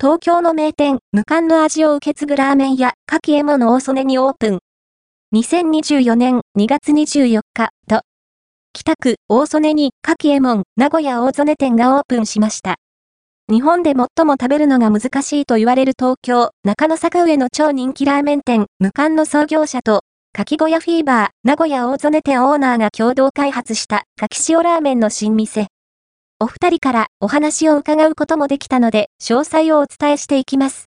東京の名店、無冠の味を受け継ぐラーメン屋、かきえもの大曽根にオープン。2024年2月24日、と、北区大曽根に、かきえもん、名古屋大曽根店がオープンしました。日本で最も食べるのが難しいと言われる東京、中野坂上の超人気ラーメン店、無冠の創業者と、かき小屋フィーバー、名古屋大曽根店オーナーが共同開発したかき塩ラーメンの新店。お二人からお話を伺うこともできたので、詳細をお伝えしていきます。